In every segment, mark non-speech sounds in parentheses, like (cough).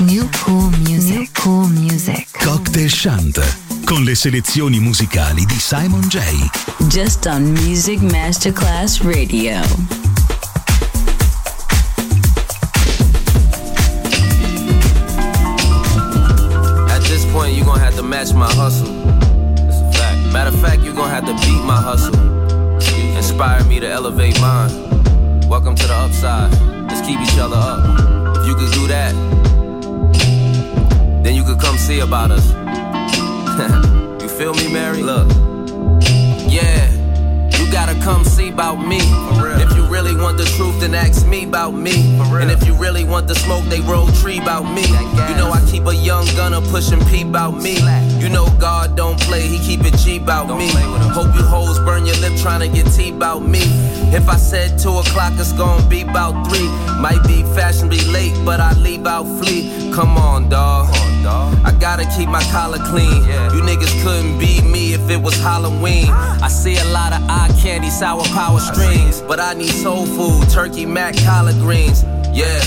New cool music. New cool music. Cocktail Chant con le selezioni musicali di Simon J. Just on Music Masterclass Radio. At this point, you're gonna have to match my hustle. That's a fact. Matter of fact, you're gonna have to beat my hustle. Inspire me to elevate mine. Welcome to the upside. Let's keep each other up. If you could do that, then you could come see about us. (laughs) you feel me, Mary? Look. Yeah. You gotta come see about me. If you really want the truth, then ask me about me. And if you really want the smoke, they roll tree about me. You know I keep a young gunner pushing P about me. You know God don't play, he keep it G about me. Hope you hoes burn your lip trying to get tea about me. If I said two o'clock, it's gonna be about three. Might be fashionably late, but I leave out flee. Come on, dawg. I gotta keep my collar clean. Yeah. You niggas couldn't beat me if it was Halloween. I see a lot of eye candy, sour power strings. But I need soul food, turkey, mac, collard greens. Yeah.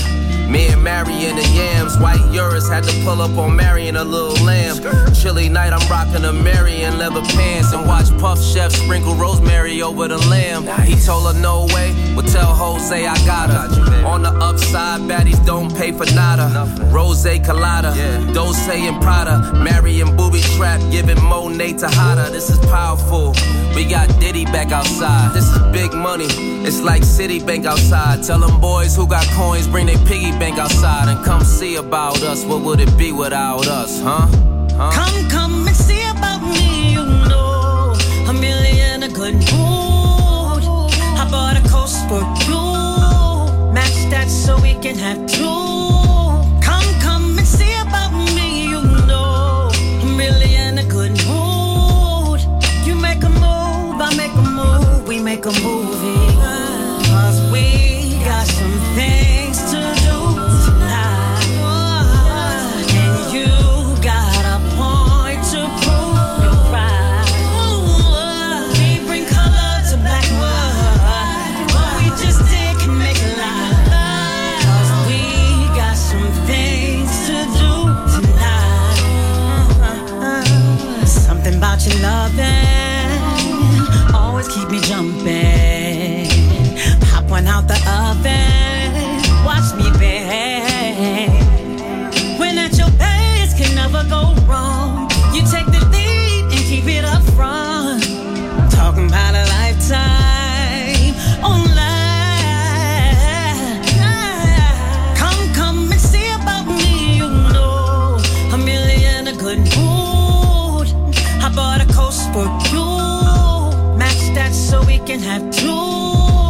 Me and Marion the yams, white Urus had to pull up on Marion a little lamb. Night, I'm rocking a Marion leather pants and watch Puff Chef sprinkle rosemary over the lamb. He told her no way, well tell Jose I got her. On the upside, baddies don't pay for nada. Rose colada, Dose and Prada, Marion booby trap, giving Monet to Hada. This is powerful. We got Diddy back outside. This is big money. It's like Citibank outside. Tell them boys who got coins, bring their piggy bank outside and come see about us. What would it be without us, huh? Come, come and see about me, you know. A a good mood. I bought a for you. Match that so we can have two. Come, come and your loving always keep me jumping. For you. Match that so we can have two.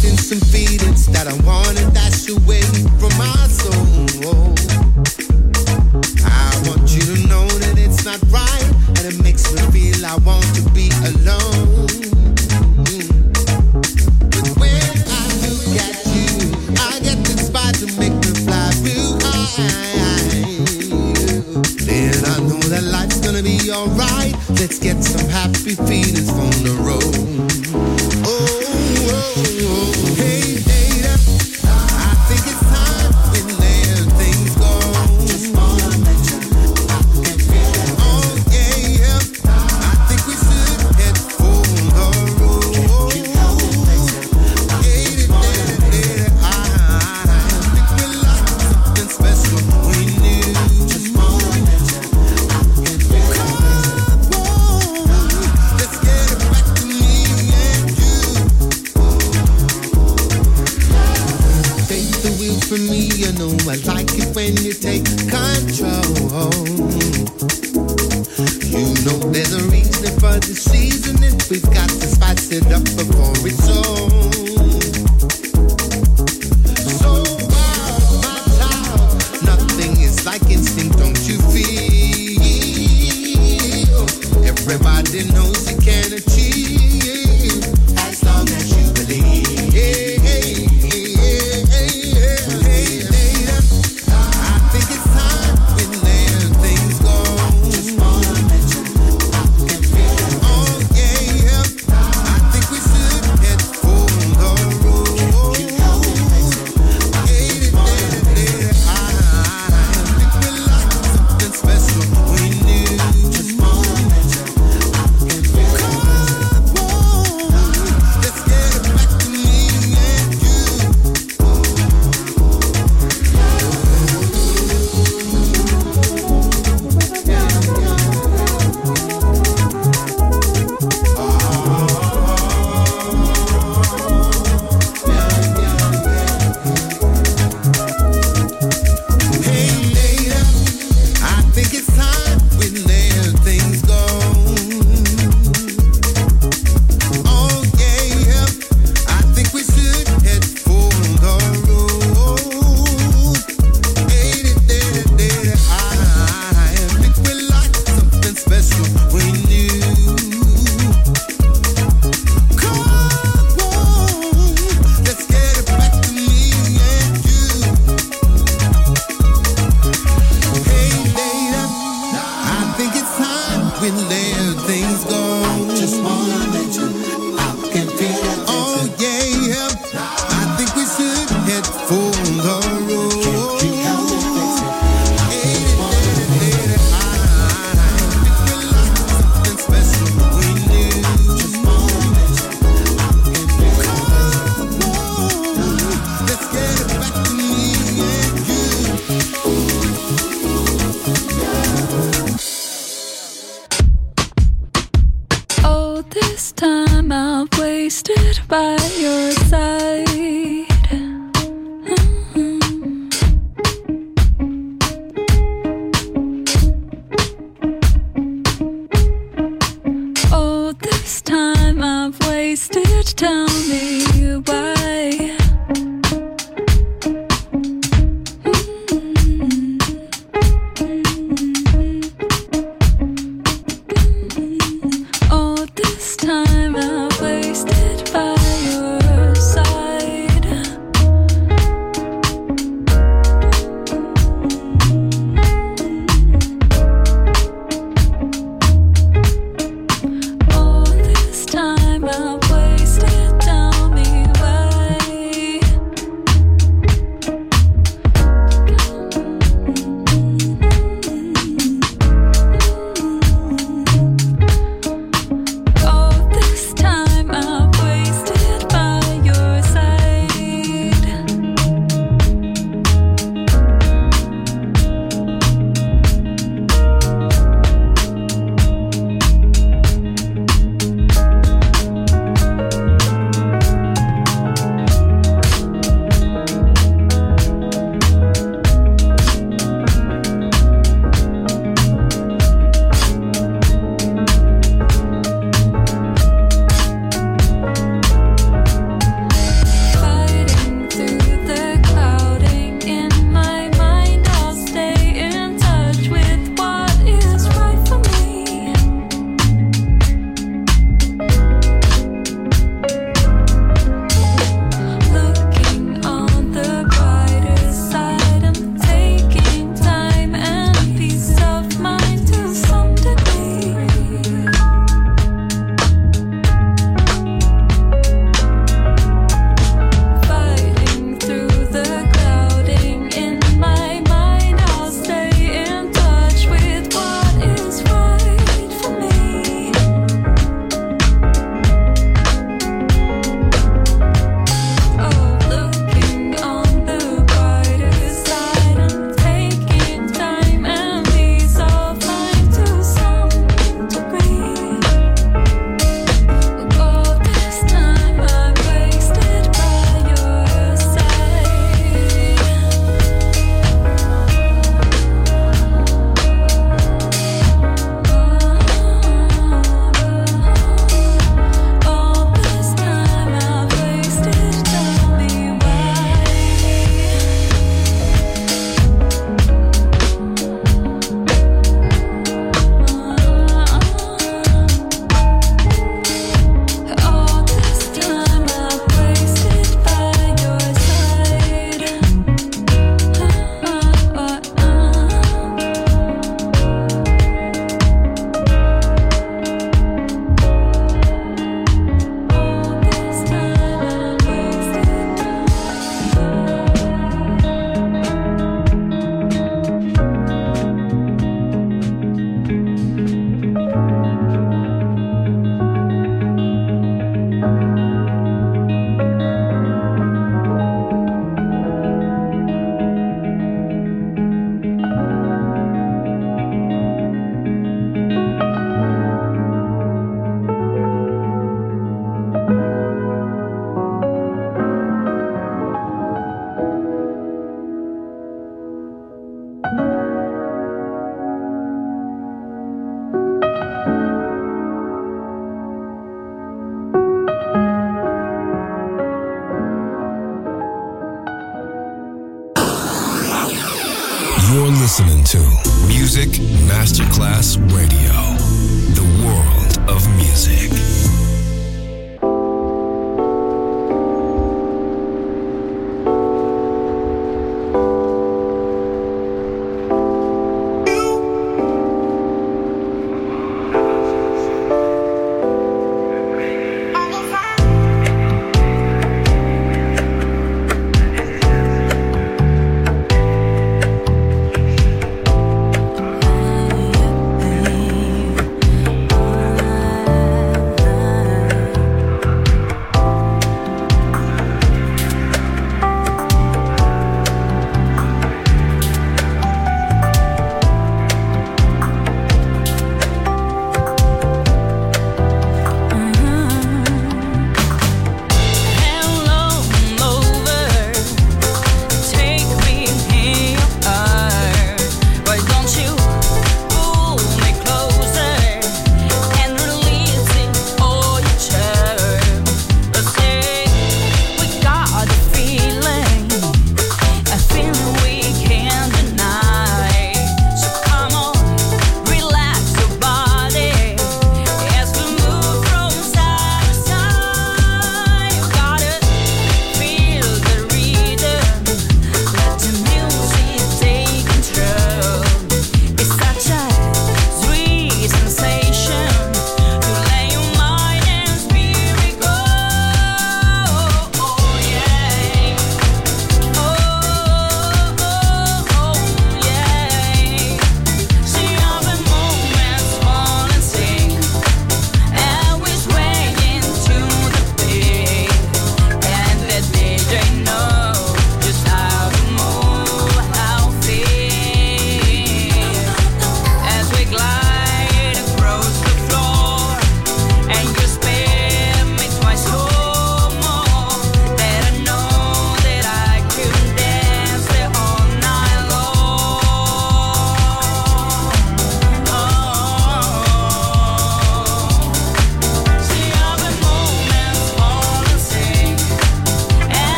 sense feelings that I want away from my soul. I want you to know that it's not right, and it makes me feel I want to be alone. Then I know that life's gonna be alright. Let's get some happy feelings from the road.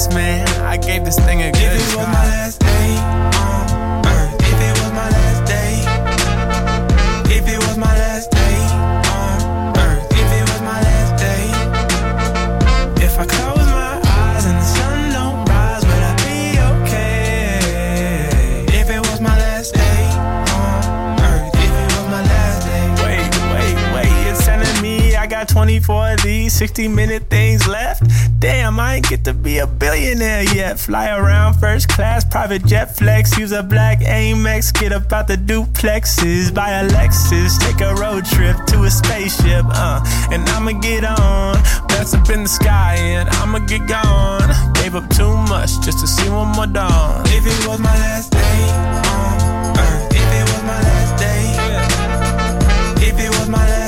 last man. I gave this thing a if good try. For these 60 minute things left. Damn, I ain't get to be a billionaire yet. Fly around first class, private jet flex. Use a black Amex, get up out the duplexes. Buy a Lexus, take a road trip to a spaceship. Uh, and I'ma get on, bounce up in the sky, and I'ma get gone. Gave up too much just to see one more dawn. If it was my last day on earth, if it was my last day, if it was my last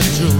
got.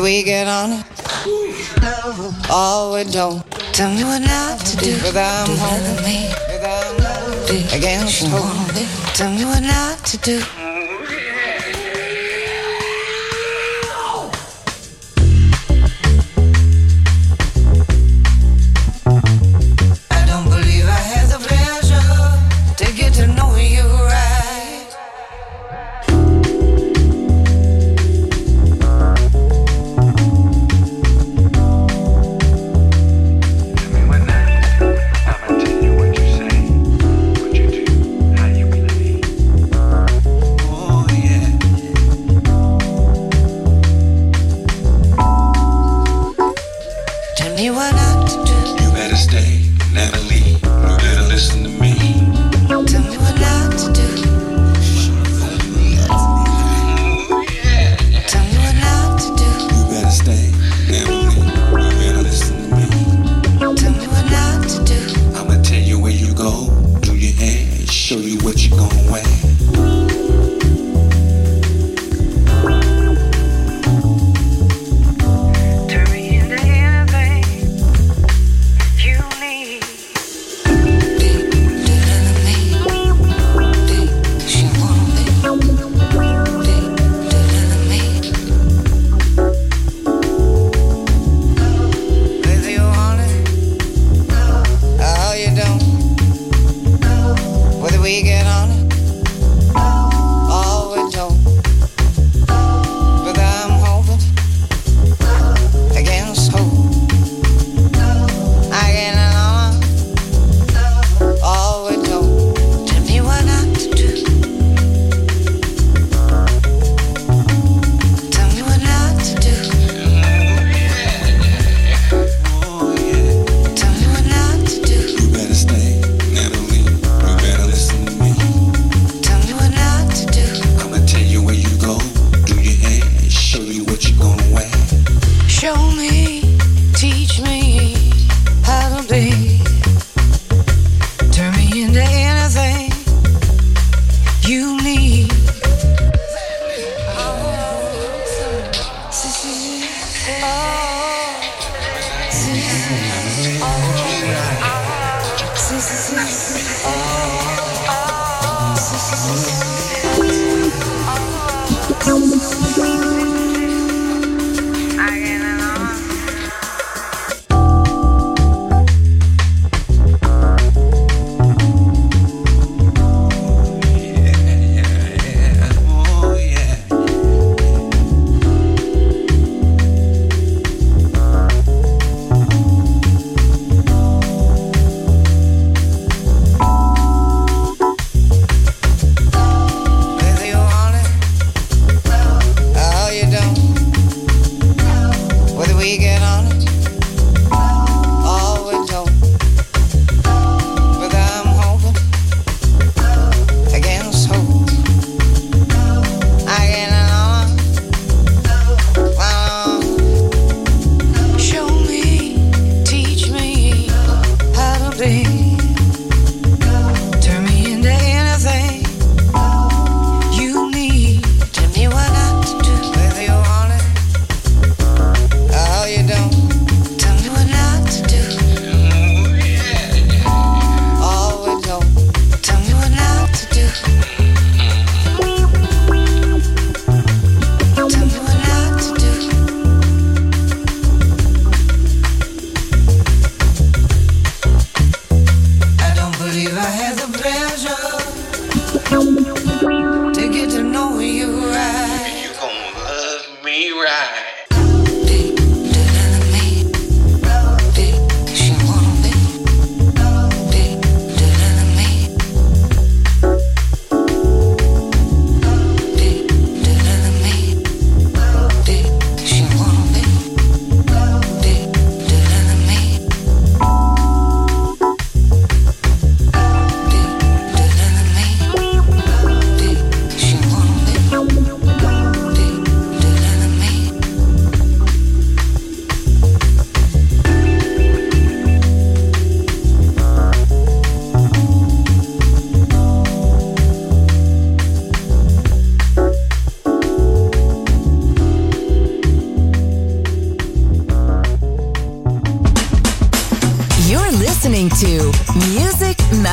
we get on. Oh, it don't. Tell me what not to do. Without home. Against home. Tell me what not to do.